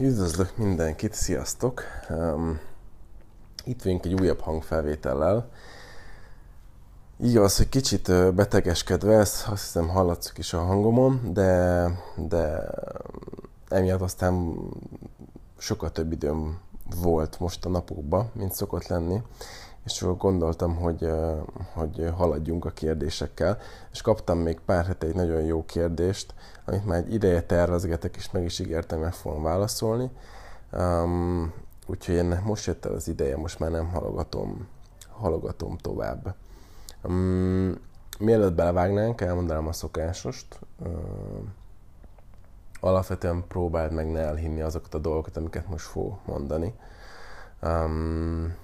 Üdvözlök mindenkit, sziasztok! Um, itt vagyunk egy újabb hangfelvétellel. Igaz, hogy kicsit betegeskedve, ezt azt hiszem hallatszik is a hangomon, de, de emiatt aztán sokkal több időm volt most a napokban, mint szokott lenni, és gondoltam, hogy, hogy haladjunk a kérdésekkel, és kaptam még pár hete egy nagyon jó kérdést, amit már egy ideje tervezgetek, és meg is ígértem, meg fogom válaszolni. Um, úgyhogy én most jött el az ideje, most már nem halogatom, halogatom tovább. Um, mielőtt belevágnánk, elmondanám a szokásost. Uh, alapvetően próbáld meg ne elhinni azokat a dolgokat, amiket most fog mondani. Um,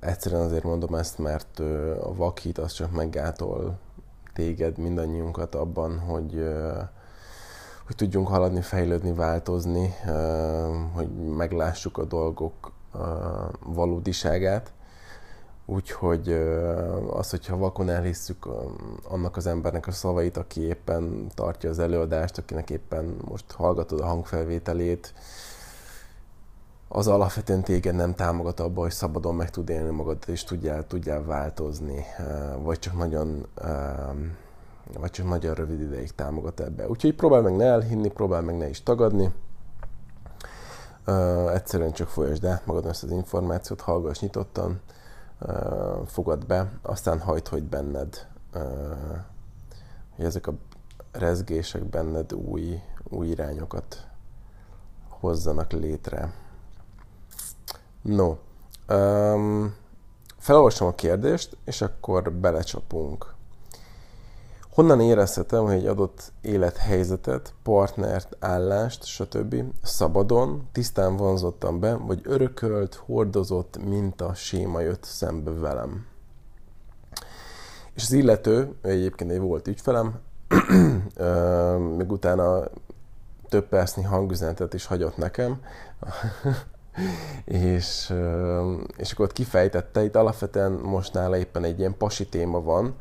egyszerűen azért mondom ezt, mert a vakít az csak meggátol téged, mindannyiunkat abban, hogy, hogy tudjunk haladni, fejlődni, változni, hogy meglássuk a dolgok valódiságát. Úgyhogy az, hogyha vakon elhisszük annak az embernek a szavait, aki éppen tartja az előadást, akinek éppen most hallgatod a hangfelvételét, az alapvetően téged nem támogat abban, hogy szabadon meg tud élni magad, és tudjál, tudjál változni, vagy csak nagyon vagy csak nagyon rövid ideig támogat ebbe. Úgyhogy próbál meg ne elhinni, próbál meg ne is tagadni, Uh, egyszerűen csak folyasd át magadon ezt az információt, hallgass nyitottan, uh, fogad be, aztán hagyd, hogy benned, uh, hogy ezek a rezgések benned új, új irányokat hozzanak létre. No, um, felolvasom a kérdést, és akkor belecsapunk. Honnan érezhetem, hogy egy adott élethelyzetet, partnert, állást, stb. szabadon, tisztán vonzottam be, vagy örökölt, hordozott minta séma jött szembe velem. És az illető, egyébként egy volt ügyfelem, még utána több percnyi hangüzenetet is hagyott nekem, és, és akkor ott kifejtette, itt alapvetően most nála éppen egy ilyen pasi téma van,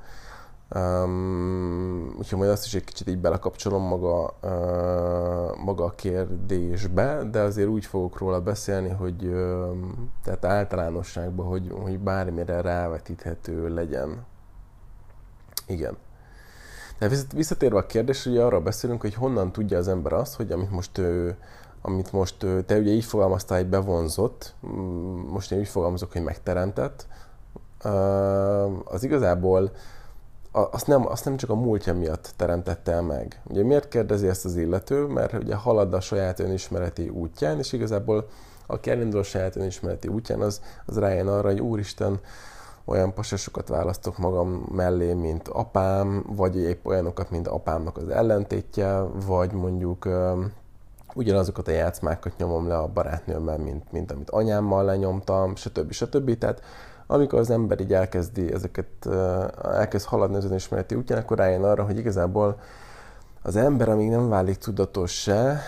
Um, úgyhogy majd azt is egy kicsit így belekapcsolom maga, uh, maga a kérdésbe, de azért úgy fogok róla beszélni, hogy uh, tehát általánosságban, hogy, hogy bármire rávetíthető legyen. Igen. Tehát visszatérve a kérdésre, hogy arra beszélünk, hogy honnan tudja az ember azt, hogy amit most ő, amit most te ugye így fogalmaztál, hogy bevonzott, most én úgy fogalmazok, hogy megteremtett, az igazából azt nem, azt nem csak a múltja miatt teremtette el meg. Ugye miért kérdezi ezt az illető? Mert ugye halad a saját önismereti útján, és igazából aki elindul a saját önismereti útján, az, az rájön arra, hogy úristen, olyan pasasokat választok magam mellé, mint apám, vagy épp olyanokat, mint apámnak az ellentétje, vagy mondjuk ugyanazokat a játszmákat nyomom le a barátnőmmel, mint, mint amit anyámmal lenyomtam, stb. stb. Tehát amikor az ember így elkezdi ezeket, elkezd haladni az önismereti útján, akkor rájön arra, hogy igazából az ember, amíg nem válik tudatossá,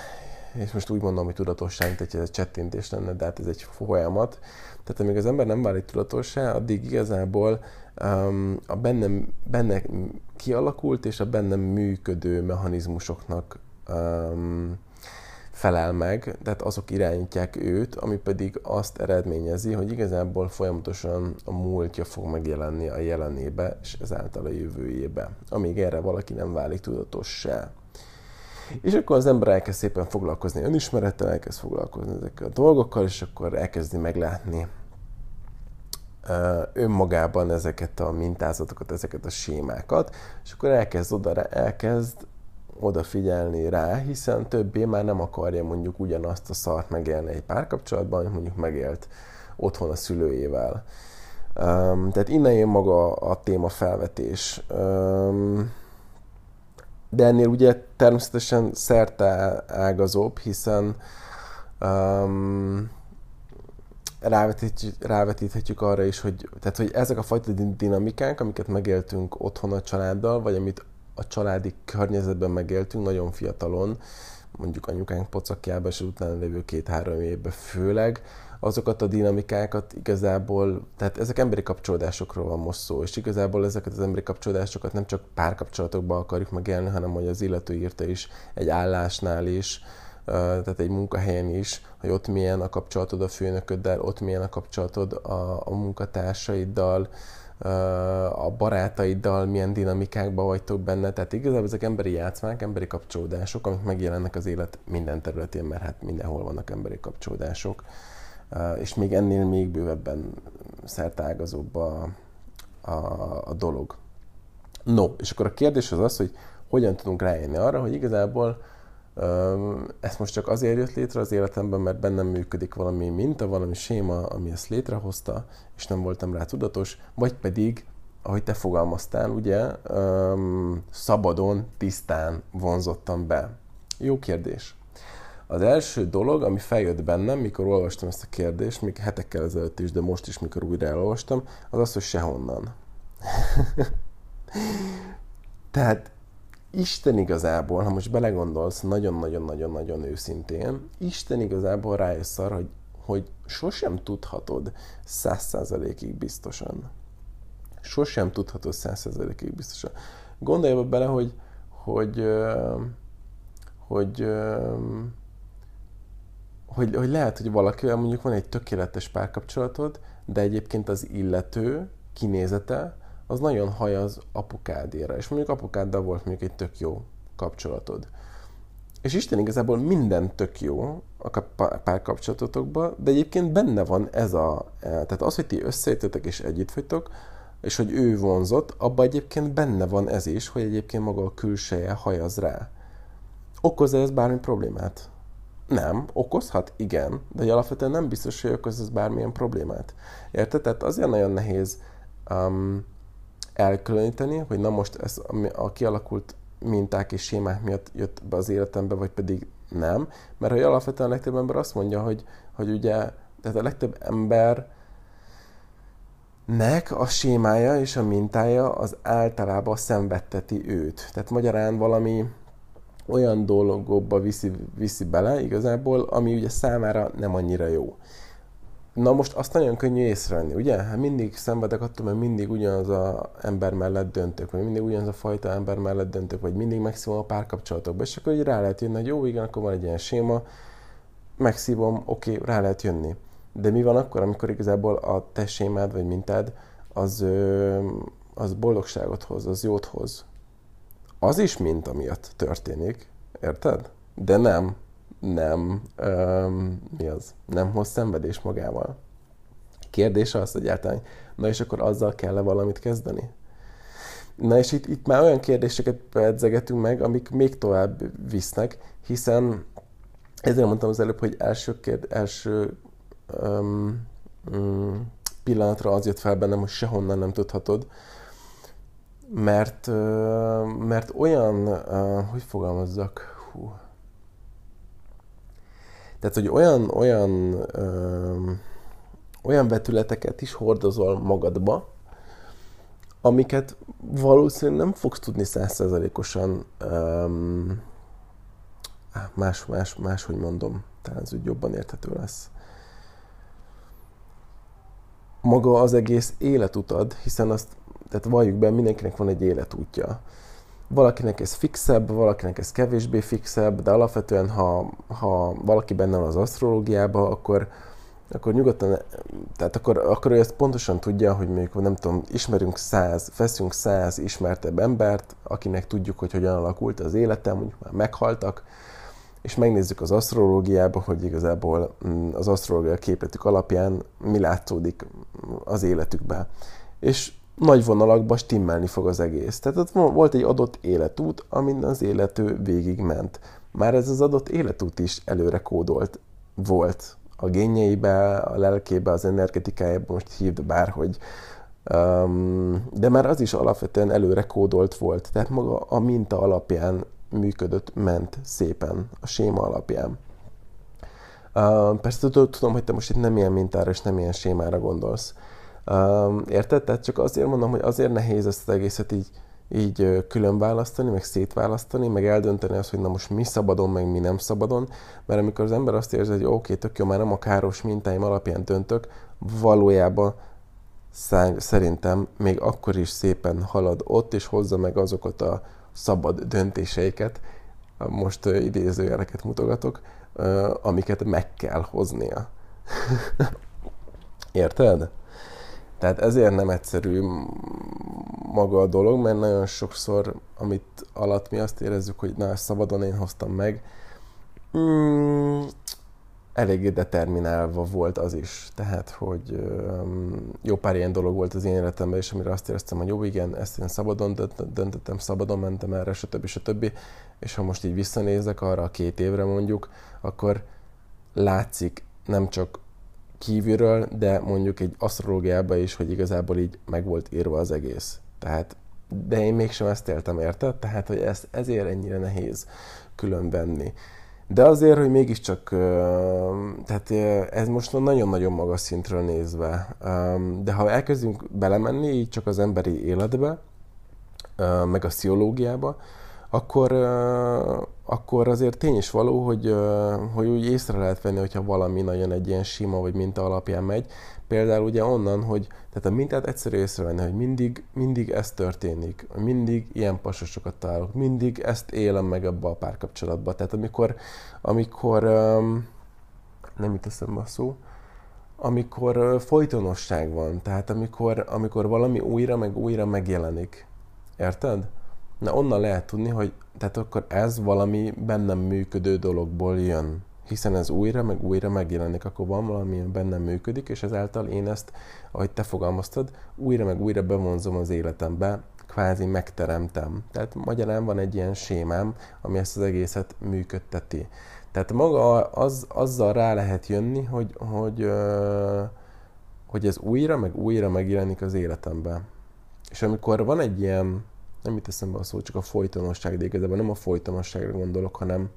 és most úgy mondom, hogy tudatossá, mint egy ez csettintés lenne, de hát ez egy folyamat. Tehát amíg az ember nem válik tudatossá, addig igazából um, a bennem, benne kialakult és a bennem működő mechanizmusoknak um, felel meg, tehát azok irányítják őt, ami pedig azt eredményezi, hogy igazából folyamatosan a múltja fog megjelenni a jelenébe, és ezáltal a jövőjébe, amíg erre valaki nem válik tudatossá. És akkor az ember elkezd szépen foglalkozni önismerettel, elkezd foglalkozni ezekkel a dolgokkal, és akkor elkezdi meglátni önmagában ezeket a mintázatokat, ezeket a sémákat, és akkor elkezd oda, elkezd odafigyelni rá, hiszen többé már nem akarja mondjuk ugyanazt a szart megélni egy párkapcsolatban, amit mondjuk megélt otthon a szülőjével. Um, tehát innen jön maga a téma felvetés. Um, de ennél ugye természetesen szerte ágazóbb, hiszen um, rávetíthetjük, rávetíthetjük arra is, hogy, tehát, hogy ezek a fajta dinamikák, amiket megéltünk otthon a családdal, vagy amit a családi környezetben megéltünk nagyon fiatalon, mondjuk anyukánk pocakjában, és utána lévő két-három évben főleg, azokat a dinamikákat igazából, tehát ezek emberi kapcsolódásokról van most szó, és igazából ezeket az emberi kapcsolódásokat nem csak párkapcsolatokban akarjuk megélni, hanem hogy az illető írta is egy állásnál is, tehát egy munkahelyen is, hogy ott milyen a kapcsolatod a főnököddel, ott milyen a kapcsolatod a, a munkatársaiddal, a barátaiddal, milyen dinamikákban vagytok benne. Tehát igazából ezek emberi játszmák, emberi kapcsolódások, amik megjelennek az élet minden területén, mert hát mindenhol vannak emberi kapcsolódások. És még ennél még bővebben szertágazóbb a, a, a dolog. No, és akkor a kérdés az az, hogy hogyan tudunk rájönni arra, hogy igazából ezt most csak azért jött létre az életemben, mert bennem működik valami minta, valami séma, ami ezt létrehozta, és nem voltam rá tudatos, vagy pedig, ahogy te fogalmaztál, ugye, szabadon, tisztán vonzottam be. Jó kérdés. Az első dolog, ami feljött bennem, mikor olvastam ezt a kérdést, még hetekkel ezelőtt is, de most is, mikor újra elolvastam, az az, hogy sehonnan. Tehát Isten igazából, ha most belegondolsz nagyon-nagyon-nagyon-nagyon őszintén, Isten igazából rájössz arra, hogy, hogy sosem tudhatod száz százalékig biztosan. Sosem tudhatod száz százalékig biztosan. Gondolj bele, hogy, hogy, hogy, hogy, hogy lehet, hogy valakivel mondjuk van egy tökéletes párkapcsolatod, de egyébként az illető kinézete az nagyon haj az apukádéra. És mondjuk apukáddal volt mondjuk egy tök jó kapcsolatod. És Isten igazából minden tök jó a párkapcsolatotokban, de egyébként benne van ez a... E, tehát az, hogy ti összejöttetek és együtt vagytok, és hogy ő vonzott, abban egyébként benne van ez is, hogy egyébként maga a külseje hajaz rá. Okoz ez bármi problémát? Nem. Okozhat? Igen. De alapvetően nem biztos, hogy okoz ez bármilyen problémát. Érted? Tehát azért nagyon nehéz um, elkülöníteni, hogy na most ez a kialakult minták és sémák miatt jött be az életembe, vagy pedig nem. Mert hogy alapvetően a legtöbb ember azt mondja, hogy, hogy ugye, tehát a legtöbb ember nek a sémája és a mintája az általában szenvedteti őt. Tehát magyarán valami olyan dologokba viszi, viszi bele igazából, ami ugye számára nem annyira jó. Na most azt nagyon könnyű észrevenni, ugye? Hát mindig szenvedek attól, mert mindig ugyanaz a ember mellett döntök, vagy mindig ugyanaz a fajta ember mellett döntök, vagy mindig megszívom a párkapcsolatokba, és akkor így rá lehet jönni, hogy jó, igen, akkor van egy ilyen séma, megszívom, oké, rá lehet jönni. De mi van akkor, amikor igazából a te sémád vagy mintád az, az boldogságot hoz, az jót hoz? Az is mint miatt történik, érted? De nem, nem, um, mi az, nem hoz szenvedés magával. Kérdés az egyáltalán, na és akkor azzal kell-e valamit kezdeni? Na és itt, itt már olyan kérdéseket pedzegetünk meg, amik még tovább visznek, hiszen ezért mondtam az előbb, hogy első, kérd, első um, um, pillanatra az jött fel bennem, hogy sehonnan nem tudhatod, mert, mert olyan, hogy fogalmazzak, hú, tehát, hogy olyan, olyan, ö, olyan vetületeket is hordozol magadba, amiket valószínűleg nem fogsz tudni százszerzalékosan más, más, más, hogy mondom, talán ez úgy jobban érthető lesz. Maga az egész életutad, hiszen azt, tehát valljuk be, mindenkinek van egy életútja valakinek ez fixebb, valakinek ez kevésbé fixebb, de alapvetően, ha, ha valaki benne van az asztrológiában, akkor, akkor nyugodtan, tehát akkor, akkor ő ezt pontosan tudja, hogy mondjuk nem tudom, ismerünk száz, veszünk száz ismertebb embert, akinek tudjuk, hogy hogyan alakult az életem, mondjuk már meghaltak, és megnézzük az asztrológiába, hogy igazából mm, az asztrológia képletük alapján mi látszódik az életükben. És nagy vonalakba stimmelni fog az egész. Tehát ott volt egy adott életút, amin az élető végig ment. Már ez az adott életút is előre kódolt volt. A génjeibe, a lelkébe, az energetikájába, most hívd bárhogy. Um, de már az is alapvetően előre kódolt volt. Tehát maga a minta alapján működött, ment szépen, a séma alapján. Uh, persze tudom, hogy te most itt nem ilyen mintára és nem ilyen sémára gondolsz. Érted? Tehát csak azért mondom, hogy azért nehéz ezt az egészet így, így külön választani, meg szétválasztani, meg eldönteni azt, hogy na most mi szabadon, meg mi nem szabadon, mert amikor az ember azt érzi, hogy oké, okay, tök jó, már nem a káros mintáim alapján döntök, valójában szerintem még akkor is szépen halad ott, és hozza meg azokat a szabad döntéseiket, most idézőjeleket mutogatok, amiket meg kell hoznia. Érted? Tehát ezért nem egyszerű maga a dolog, mert nagyon sokszor, amit alatt mi azt érezzük, hogy na, szabadon én hoztam meg, mm, eléggé determinálva volt az is. Tehát, hogy jó pár ilyen dolog volt az én életemben, és amire azt éreztem, hogy jó, igen, ezt én szabadon döntöttem, szabadon mentem erre, stb. stb. És ha most így visszanézek arra a két évre mondjuk, akkor látszik nem csak kívülről, de mondjuk egy asztrológiában is, hogy igazából így meg volt írva az egész. Tehát, de én mégsem ezt éltem, érted? Tehát, hogy ezt, ezért ennyire nehéz különvenni. De azért, hogy mégiscsak, tehát ez most nagyon-nagyon magas szintről nézve, de ha elkezdünk belemenni így csak az emberi életbe, meg a pszichológiába, akkor, akkor azért tény is való, hogy, hogy úgy észre lehet venni, hogyha valami nagyon egy ilyen sima vagy minta alapján megy. Például ugye onnan, hogy tehát a mintát egyszerű észrevenni, hogy mindig, mindig ez történik, mindig ilyen pasosokat találok, mindig ezt élem meg ebbe a párkapcsolatba. Tehát amikor, amikor nem jut eszembe a szó, amikor folytonosság van, tehát amikor, amikor valami újra meg újra megjelenik. Érted? Na onnan lehet tudni, hogy tehát akkor ez valami bennem működő dologból jön. Hiszen ez újra, meg újra megjelenik, akkor van valami, ami bennem működik, és ezáltal én ezt, ahogy te fogalmaztad, újra meg újra bevonzom az életembe, kvázi megteremtem. Tehát magyarán van egy ilyen sémám, ami ezt az egészet működteti. Tehát maga az, azzal rá lehet jönni, hogy, hogy, hogy ez újra, meg újra megjelenik az életemben. És amikor van egy ilyen nem itt eszembe a szó, csak a folytonosság, de igazából nem a folytonosságra gondolok, hanem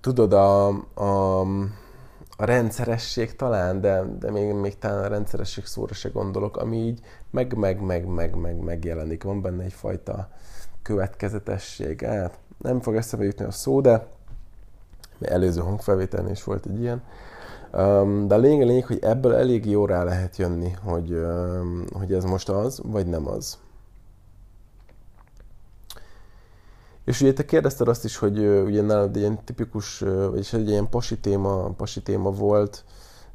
tudod, a, a, a rendszeresség talán, de, de még, még talán a rendszeresség szóra se gondolok, ami így meg, meg, meg, meg, meg megjelenik. Van benne egyfajta következetesség. Hát, nem fog eszembe jutni a szó, de előző hangfelvételnél is volt egy ilyen. De a lényeg, a lényeg, hogy ebből elég jó rá lehet jönni, hogy, hogy ez most az, vagy nem az. És ugye te kérdezted azt is, hogy ugye nálad ilyen tipikus, vagyis egy ilyen pasi téma, pasi téma volt,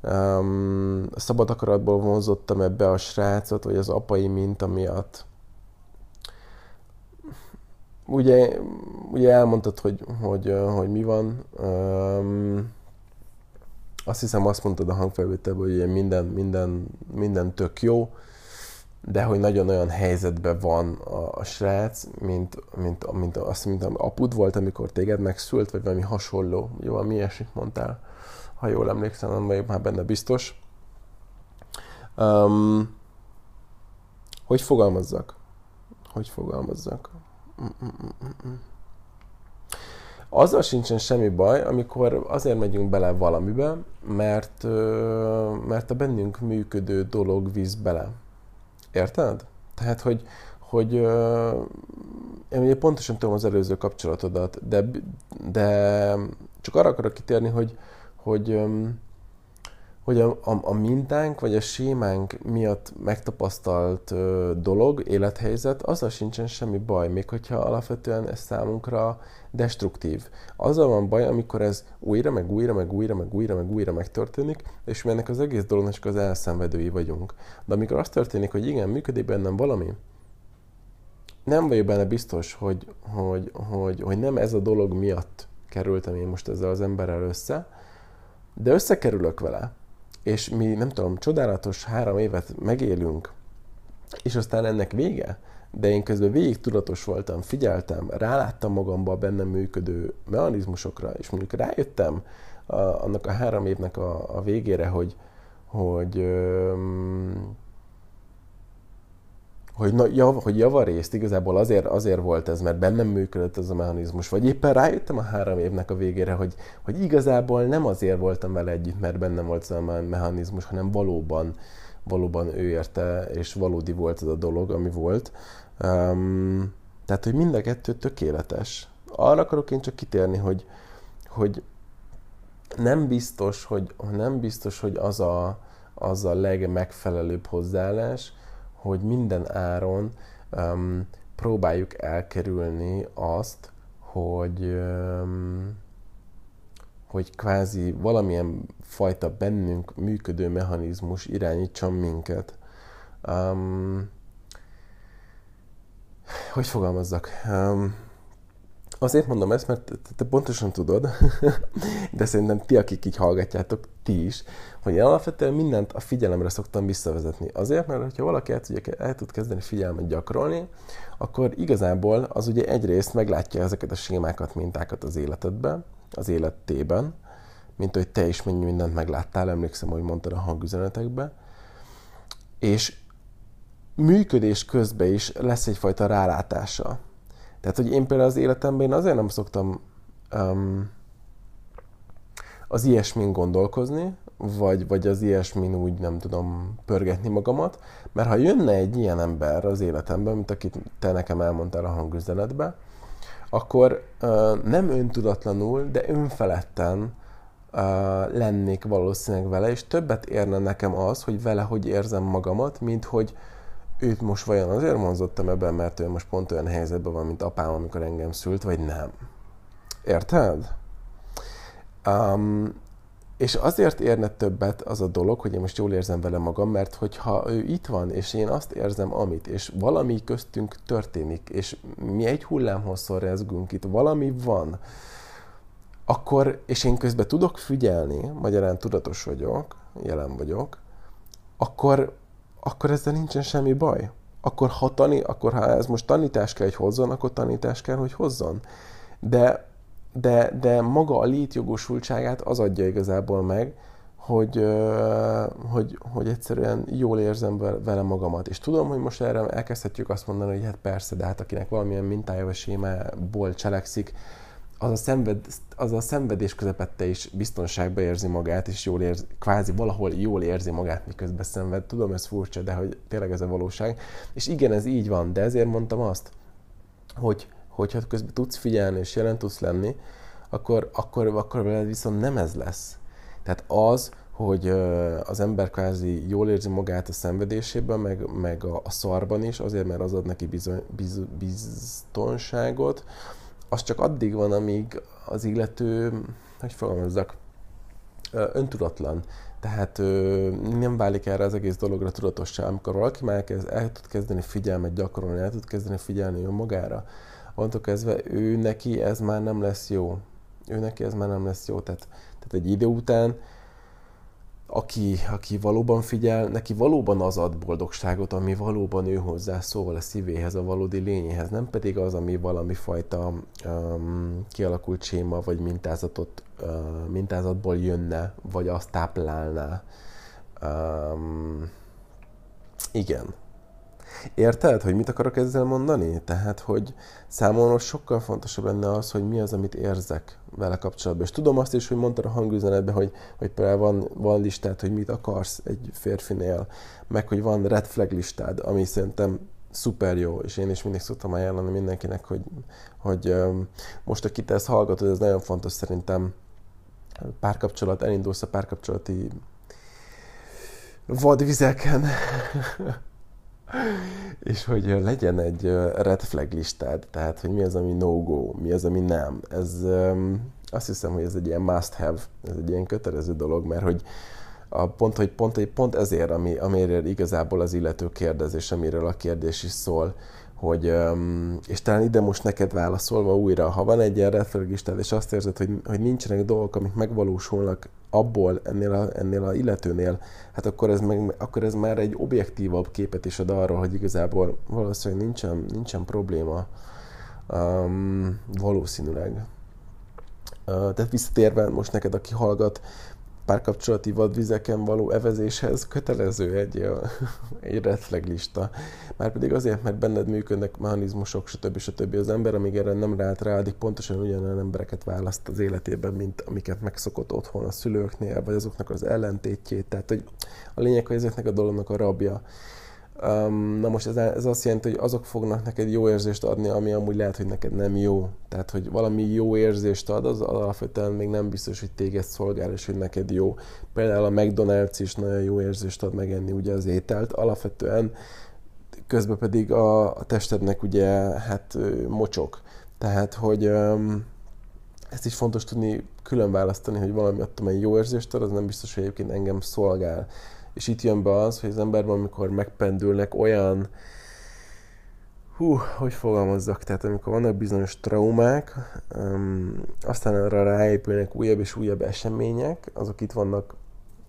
um, szabad akaratból vonzottam ebbe a srácot, vagy az apai minta miatt. Ugye, ugye elmondtad, hogy, hogy, hogy mi van. Um, azt hiszem azt mondtad a hangfelvételben, hogy minden, minden, minden tök jó de hogy nagyon olyan helyzetben van a, a srác, mint, mint, mint, azt, mint apud volt, amikor téged megszült, vagy valami hasonló, jó, valami ilyesmit mondtál, ha jól emlékszem, nem vagyok már benne biztos. Um, hogy fogalmazzak? Hogy fogalmazzak? Mm-mm-mm-mm. Azzal sincsen semmi baj, amikor azért megyünk bele valamibe, mert, mert a bennünk működő dolog visz bele Érted? Tehát, hogy, hogy én ugye pontosan tudom az előző kapcsolatodat, de, de csak arra akarok kitérni, hogy, hogy, hogy a, a, a mintánk vagy a sémánk miatt megtapasztalt ö, dolog, élethelyzet, azzal sincsen semmi baj, még hogyha alapvetően ez számunkra destruktív. Azzal van baj, amikor ez újra, meg újra, meg újra, meg újra, meg újra megtörténik, és mi ennek az egész dolognak csak az elszenvedői vagyunk. De amikor az történik, hogy igen, működik bennem valami, nem vagyok benne biztos, hogy, hogy, hogy, hogy nem ez a dolog miatt kerültem én most ezzel az emberrel össze, de összekerülök vele, és mi, nem tudom, csodálatos három évet megélünk, és aztán ennek vége, de én közben végig tudatos voltam, figyeltem, ráláttam magamba a bennem működő mechanizmusokra, és mondjuk rájöttem a, annak a három évnek a, a végére, hogy, hogy öm, hogy, na, jav, hogy javarészt igazából azért, azért volt ez, mert bennem működött ez a mechanizmus, vagy éppen rájöttem a három évnek a végére, hogy, hogy igazából nem azért voltam vele együtt, mert bennem volt ez a mechanizmus, hanem valóban, valóban ő érte, és valódi volt ez a dolog, ami volt. Um, tehát, hogy mind a kettő tökéletes. Arra akarok én csak kitérni, hogy, hogy nem biztos, hogy, nem biztos, hogy az a, az a legmegfelelőbb hozzáállás, hogy minden áron um, próbáljuk elkerülni azt, hogy um, hogy kvázi valamilyen fajta bennünk működő mechanizmus irányítson minket. Um, hogy fogalmazzak? Um, azért mondom ezt, mert te pontosan tudod, de szerintem ti, akik így hallgatjátok, ti is, hogy én alapvetően mindent a figyelemre szoktam visszavezetni. Azért, mert ha valaki el, tudja, el tud kezdeni figyelmet gyakorolni, akkor igazából az ugye egyrészt meglátja ezeket a sémákat, mintákat az életedben, az életében, mint hogy te is mennyi mindent megláttál, emlékszem, hogy mondtad a hangüzenetekbe, és működés közben is lesz egyfajta rálátása. Tehát, hogy én például az életemben én azért nem szoktam um, az ilyesmin gondolkozni, vagy, vagy az ilyesmin úgy nem tudom pörgetni magamat, mert ha jönne egy ilyen ember az életemben, mint akit te nekem elmondtál a hangüzenetbe, akkor uh, nem öntudatlanul, de önfeledten uh, lennék valószínűleg vele, és többet érne nekem az, hogy vele hogy érzem magamat, mint hogy őt most vajon azért vonzottam ebben, mert ő most pont olyan helyzetben van, mint apám, amikor engem szült, vagy nem. Érted? Um, és azért érne többet az a dolog, hogy én most jól érzem vele magam, mert hogyha ő itt van, és én azt érzem, amit, és valami köztünk történik, és mi egy hullámhosszon rezgünk itt, valami van, akkor, és én közben tudok figyelni, magyarán tudatos vagyok, jelen vagyok, akkor, akkor ezzel nincsen semmi baj. Akkor ha, tani, akkor ha ez most tanítás kell, hogy hozzon, akkor tanítás kell, hogy hozzon. De de, de maga a létjogosultságát az adja igazából meg, hogy, hogy, hogy egyszerűen jól érzem vele magamat. És tudom, hogy most erre elkezdhetjük azt mondani, hogy hát persze, de hát akinek valamilyen mintája vagy sémából cselekszik, az a, szenved, az a szenvedés közepette is biztonságban érzi magát, és jól érzi, kvázi valahol jól érzi magát, miközben szenved. Tudom, ez furcsa, de hogy tényleg ez a valóság. És igen, ez így van, de ezért mondtam azt, hogy hogyha közben tudsz figyelni és jelen tudsz lenni, akkor, akkor, akkor veled viszont nem ez lesz. Tehát az, hogy az ember kvázi jól érzi magát a szenvedésében, meg, meg a, a szarban is, azért, mert az ad neki bizony, biz, biztonságot, az csak addig van, amíg az illető, hogy fogalmazzak, öntudatlan. Tehát nem válik erre az egész dologra tudatossá. Amikor valaki már elkezd, el tud kezdeni figyelmet gyakorolni, el tud kezdeni figyelni önmagára, onnantól kezdve ő neki ez már nem lesz jó. Ő neki ez már nem lesz jó. Tehát, tehát egy idő után aki, aki valóban figyel, neki valóban az ad boldogságot, ami valóban ő hozzá szóval a szívéhez, a valódi lényéhez, nem pedig az, ami valami fajta um, kialakult séma vagy mintázatot, uh, mintázatból jönne, vagy azt táplálná. Um, igen, Érted, hogy mit akarok ezzel mondani? Tehát, hogy számomra sokkal fontosabb lenne az, hogy mi az, amit érzek vele kapcsolatban. És tudom azt is, hogy mondtad a hangüzenetben, hogy, hogy például van, van listát, hogy mit akarsz egy férfinél, meg hogy van red flag listád, ami szerintem szuper jó, és én is mindig szoktam ajánlani mindenkinek, hogy, hogy most, aki te ezt hallgatod, ez nagyon fontos szerintem párkapcsolat, elindulsz a párkapcsolati vadvizeken, és hogy legyen egy red flag listád, tehát hogy mi az, ami no-go, mi az, ami nem. Ez azt hiszem, hogy ez egy ilyen must have, ez egy ilyen kötelező dolog, mert hogy a pont, hogy pont, pont ezért, ami, amiről igazából az illető kérdezés, amiről a kérdés is szól, hogy, és talán ide most neked válaszolva újra, ha van egy ilyen reflegistád, és azt érzed, hogy, hogy nincsenek dolgok, amik megvalósulnak abból, ennél a, ennél a illetőnél, hát akkor ez, meg, akkor ez már egy objektívabb képet is ad arról, hogy igazából valószínűleg nincsen, nincsen probléma um, valószínűleg. Uh, tehát visszatérve most neked, aki hallgat, párkapcsolati vadvizeken való evezéshez kötelező egy, egy red lista. Márpedig azért, mert benned működnek mechanizmusok, stb. stb. Az ember, amíg erre nem rált rá, addig pontosan ugyanolyan embereket választ az életében, mint amiket megszokott otthon a szülőknél, vagy azoknak az ellentétjét. Tehát, hogy a lényeg, hogy ezeknek a dolognak a rabja. Um, na most ez, ez azt jelenti, hogy azok fognak neked jó érzést adni, ami amúgy lehet, hogy neked nem jó. Tehát, hogy valami jó érzést ad, az alapvetően még nem biztos, hogy téged szolgál, és hogy neked jó. Például a McDonald's is nagyon jó érzést ad megenni ugye az ételt. Alapvetően közben pedig a, a testednek ugye hát mocsok. Tehát, hogy um, ezt is fontos tudni külön választani, hogy valami adtam egy jó érzést ad, az nem biztos, hogy egyébként engem szolgál. És itt jön be az, hogy az emberben, amikor megpendülnek olyan hú, hogy fogalmazzak, tehát amikor vannak bizonyos traumák, um, aztán arra ráépülnek újabb és újabb események, azok itt vannak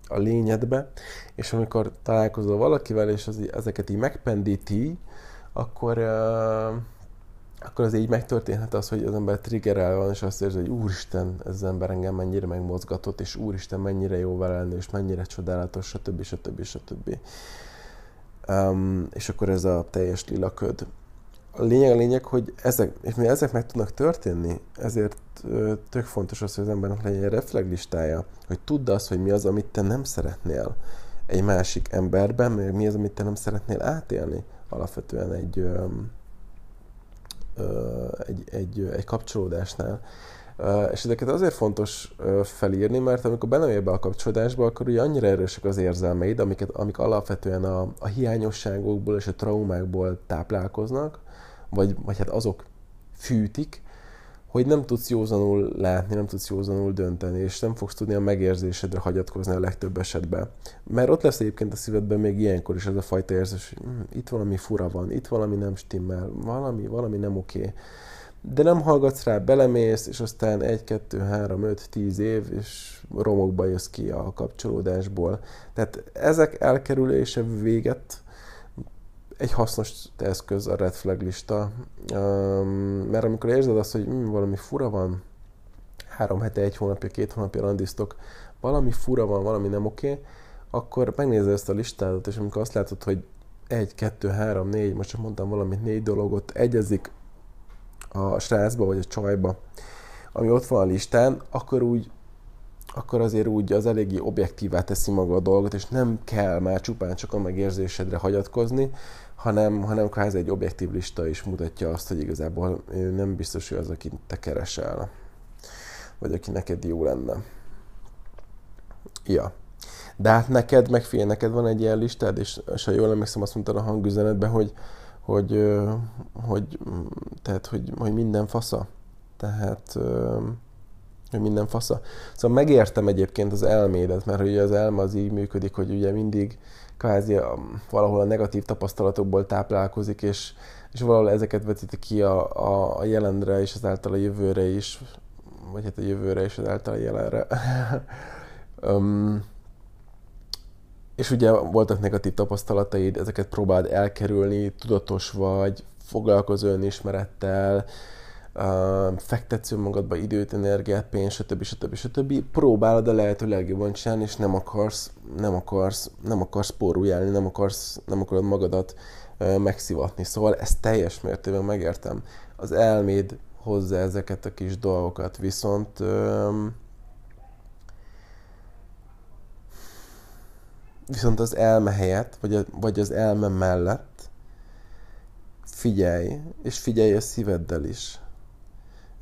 a lényedbe, és amikor találkozol valakivel, és az, ezeket így megpendíti, akkor, uh, akkor az így megtörténhet az, hogy az ember triggerel van, és azt érzi, hogy úristen, ez az ember engem mennyire megmozgatott, és úristen, mennyire jó vele és mennyire csodálatos, stb. stb. stb. Um, és akkor ez a teljes lila köd a lényeg a lényeg, hogy ezek, és mi ezek meg tudnak történni, ezért tök fontos az, hogy az embernek legyen egy hogy tudd azt, hogy mi az, amit te nem szeretnél egy másik emberben, meg mi az, amit te nem szeretnél átélni alapvetően egy, ö, ö, egy, egy, egy kapcsolódásnál. És ezeket azért fontos felírni, mert amikor benne be a kapcsolódásba, akkor ugye annyira erősek az érzelmeid, amiket, amik alapvetően a, a hiányosságokból és a traumákból táplálkoznak, vagy, vagy hát azok fűtik, hogy nem tudsz józanul látni, nem tudsz józanul dönteni, és nem fogsz tudni a megérzésedre hagyatkozni a legtöbb esetben. Mert ott lesz egyébként a szívedben még ilyenkor is ez a fajta érzés, hogy hm, itt valami fura van, itt valami nem stimmel, valami, valami nem oké. Okay. De nem hallgatsz rá, belemész, és aztán egy, kettő, három, öt, tíz év, és romokba jössz ki a kapcsolódásból. Tehát ezek elkerülése véget egy hasznos eszköz a red flag lista, mert amikor érzed azt, hogy hm, valami fura van, három hete, egy hónapja, két hónapja randiztok, valami fura van, valami nem oké, okay, akkor megnézed ezt a listádat, és amikor azt látod, hogy egy, kettő, három, négy, most csak mondtam valamit, négy dologot egyezik a srácba vagy a csajba, ami ott van a listán, akkor úgy akkor azért úgy az eléggé objektívá teszi maga a dolgot, és nem kell már csupán csak a megérzésedre hagyatkozni, hanem, hanem kvázi egy objektív lista is mutatja azt, hogy igazából nem biztos, hogy az, akit te keresel, vagy aki neked jó lenne. Ja. De hát neked, meg fél, neked van egy ilyen listád, és, és ha jól emlékszem, azt mondtad a hangüzenetben, hogy, hogy, hogy, tehát, hogy, hogy minden fasza. Tehát, hogy minden fasza. Szóval megértem egyébként az elmédet, mert ugye az elme az így működik, hogy ugye mindig kvázi a, valahol a negatív tapasztalatokból táplálkozik, és, és valahol ezeket vetíti ki a, a, a jelenre, és azáltal a jövőre is, vagy hát a jövőre, és azáltal a jelenre. um, és ugye voltak negatív tapasztalataid, ezeket próbáld elkerülni, tudatos vagy, foglalkozó önismerettel, fektetsz önmagadba időt, energiát, pénzt, stb. stb. stb. Próbálod a lehető legjobban csinálni, és nem akarsz, nem akarsz, nem akarsz porújálni, nem akarsz, nem akarod magadat megszivatni. Szóval ezt teljes mértékben megértem. Az elméd hozza ezeket a kis dolgokat, viszont viszont az elme helyett, vagy, a, vagy az elme mellett figyelj, és figyelj a szíveddel is.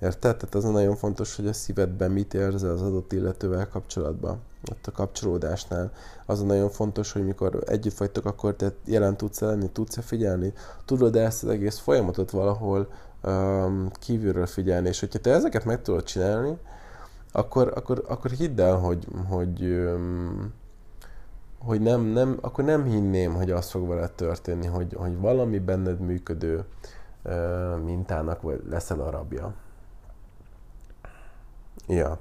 Érted? Tehát az nagyon fontos, hogy a szívedben mit érzel az adott illetővel kapcsolatban. Ott a kapcsolódásnál. Az nagyon fontos, hogy mikor együtt vagytok, akkor te jelen tudsz lenni, tudsz-e figyelni, tudod ezt az egész folyamatot valahol um, kívülről figyelni, és hogyha te ezeket meg tudod csinálni, akkor, akkor, akkor hidd el, hogy, hogy, um, hogy nem, nem, akkor nem hinném, hogy az fog veled történni, hogy, hogy valami benned működő uh, mintának vagy leszel a rabja. Ja.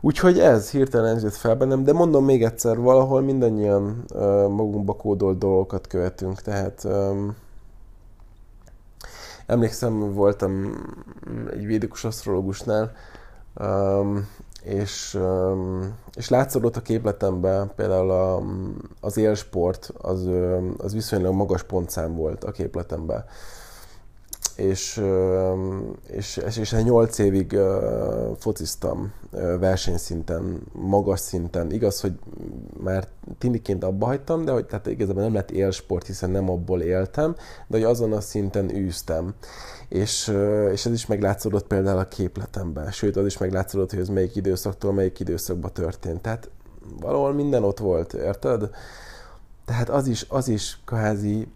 Úgyhogy ez hirtelen ez jött fel bennem, de mondom még egyszer, valahol mindannyian uh, magunkba kódolt dolgokat követünk, tehát um, emlékszem, voltam egy védikus asztrológusnál, um, és, um, és látszódott a képletemben például a, az élsport, az, az viszonylag magas pontszám volt a képletemben és, és, és, és 8 évig fociztam versenyszinten, magas szinten. Igaz, hogy már tiniként abba hagytam, de hogy tehát igazából nem lett élsport, hiszen nem abból éltem, de hogy azon a szinten űztem. És, és ez is meglátszódott például a képletemben. Sőt, az is meglátszódott, hogy ez melyik időszaktól melyik időszakban történt. Tehát valahol minden ott volt, érted? Tehát az is, az is kvázi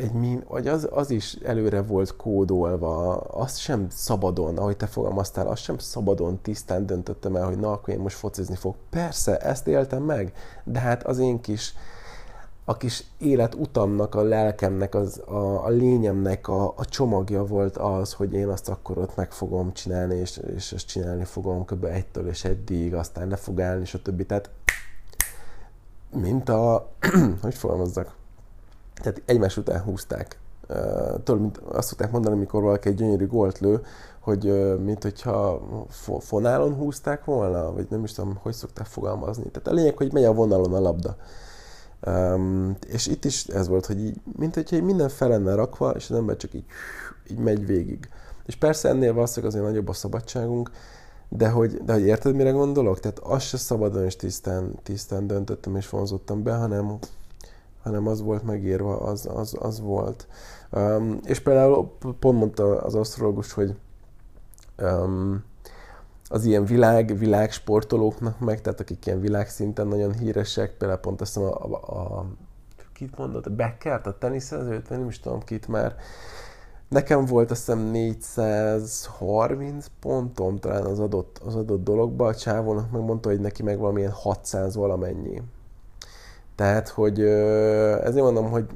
egy min, vagy az, az is előre volt kódolva, azt sem szabadon, ahogy te fogalmaztál, azt sem szabadon tisztán döntöttem el, hogy na, akkor én most focizni fog. Persze, ezt éltem meg, de hát az én kis a kis életutamnak, a lelkemnek, az, a, a lényemnek a, a csomagja volt az, hogy én azt akkor ott meg fogom csinálni, és, és ezt csinálni fogom kb. egytől és eddig, aztán le fog állni, és többi. Tehát mint a, hogy fogalmazzak, tehát egymás után húzták. Tudod, mint azt szokták mondani, amikor valaki egy gyönyörű gólt lő, hogy mint hogyha fonálon húzták volna, vagy nem is tudom, hogy szokták fogalmazni. Tehát a lényeg, hogy megy a vonalon a labda. Um, és itt is ez volt, hogy így, mint hogyha így minden fel lenne rakva, és az ember csak így, így megy végig. És persze ennél valószínűleg azért nagyobb a szabadságunk, de hogy, de hogy érted, mire gondolok? Tehát azt se szabadon és tisztán, tisztán döntöttem és vonzottam be, hanem, hanem az volt megírva, az, az, az volt. Um, és például pont mondta az asztrológus, hogy um, az ilyen világ, világ sportolóknak meg, tehát akik ilyen világszinten nagyon híresek, például pont azt a, a, a kit mondott, a Beckert, a teniszezőt, nem is tudom kit már, Nekem volt azt hiszem 430 pontom talán az adott, az adott dologba, a csávónak megmondta, hogy neki meg valamilyen 600 valamennyi. Tehát, hogy ezért mondom, hogy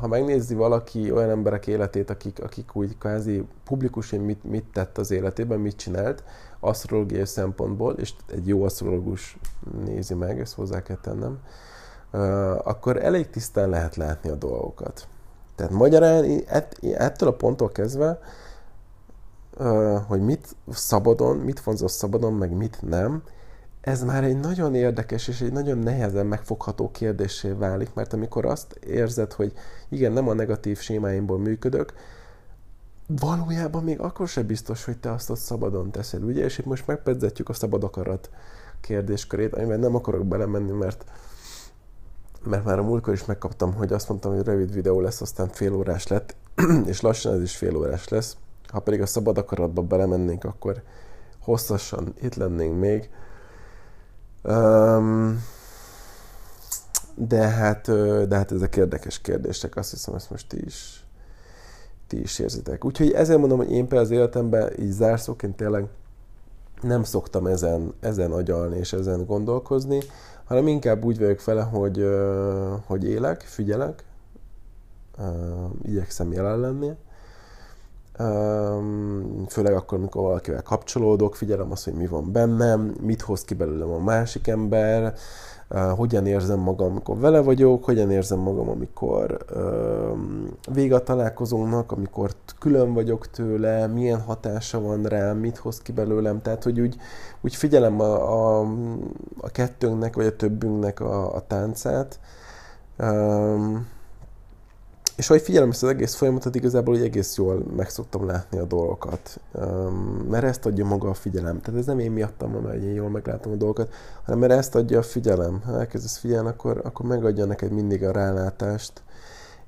ha megnézi valaki olyan emberek életét, akik, akik úgy kvázi publikusan mit, mit tett az életében, mit csinált, asztrológiai szempontból, és egy jó asztrológus nézi meg, ezt hozzá kell tennem, akkor elég tisztán lehet látni a dolgokat. Tehát magyarán ettől a ponttól kezdve, hogy mit szabadon, mit vonzol szabadon, meg mit nem, ez már egy nagyon érdekes és egy nagyon nehezen megfogható kérdésé válik, mert amikor azt érzed, hogy igen, nem a negatív sémáimból működök, valójában még akkor sem biztos, hogy te azt ott szabadon teszed, ugye? És itt most megpedzetjük a szabad akarat kérdéskörét, amiben nem akarok belemenni, mert mert már a múltkor is megkaptam, hogy azt mondtam, hogy rövid videó lesz, aztán fél órás lett, és lassan ez is fél órás lesz. Ha pedig a szabad akaratba belemennénk, akkor hosszasan itt lennénk még. Um, de hát, de hát ezek érdekes kérdések, azt hiszem, ezt most ti is, ti is érzitek. Úgyhogy ezért mondom, hogy én például az életemben így zárszóként tényleg nem szoktam ezen, ezen agyalni és ezen gondolkozni, hanem inkább úgy vagyok vele, hogy, hogy élek, figyelek, igyekszem jelen lenni, főleg akkor, amikor valakivel kapcsolódok, figyelem azt, hogy mi van bennem, mit hoz ki belőlem a másik ember, hogyan érzem magam, amikor vele vagyok, hogyan érzem magam, amikor vége találkozónak, amikor külön vagyok tőle, milyen hatása van rám, mit hoz ki belőlem, tehát hogy úgy, úgy figyelem a, a, a kettőnknek, vagy a többünknek a, a táncát, és ahogy figyelem ezt az egész folyamatot, igazából hogy egész jól meg szoktam látni a dolgokat. Mert ezt adja maga a figyelem. Tehát ez nem én miattam van, hogy én jól meglátom a dolgokat, hanem mert ezt adja a figyelem. Ha elkezdesz figyelni, akkor, akkor megadja neked mindig a rálátást,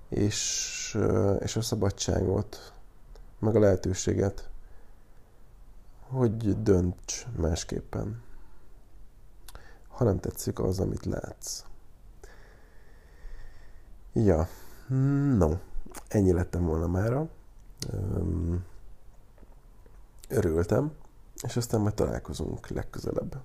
és, és a szabadságot, meg a lehetőséget, hogy dönts másképpen. Ha nem tetszik az, amit látsz. Ja. No, ennyi lettem volna mára. Örültem, és aztán majd találkozunk legközelebb.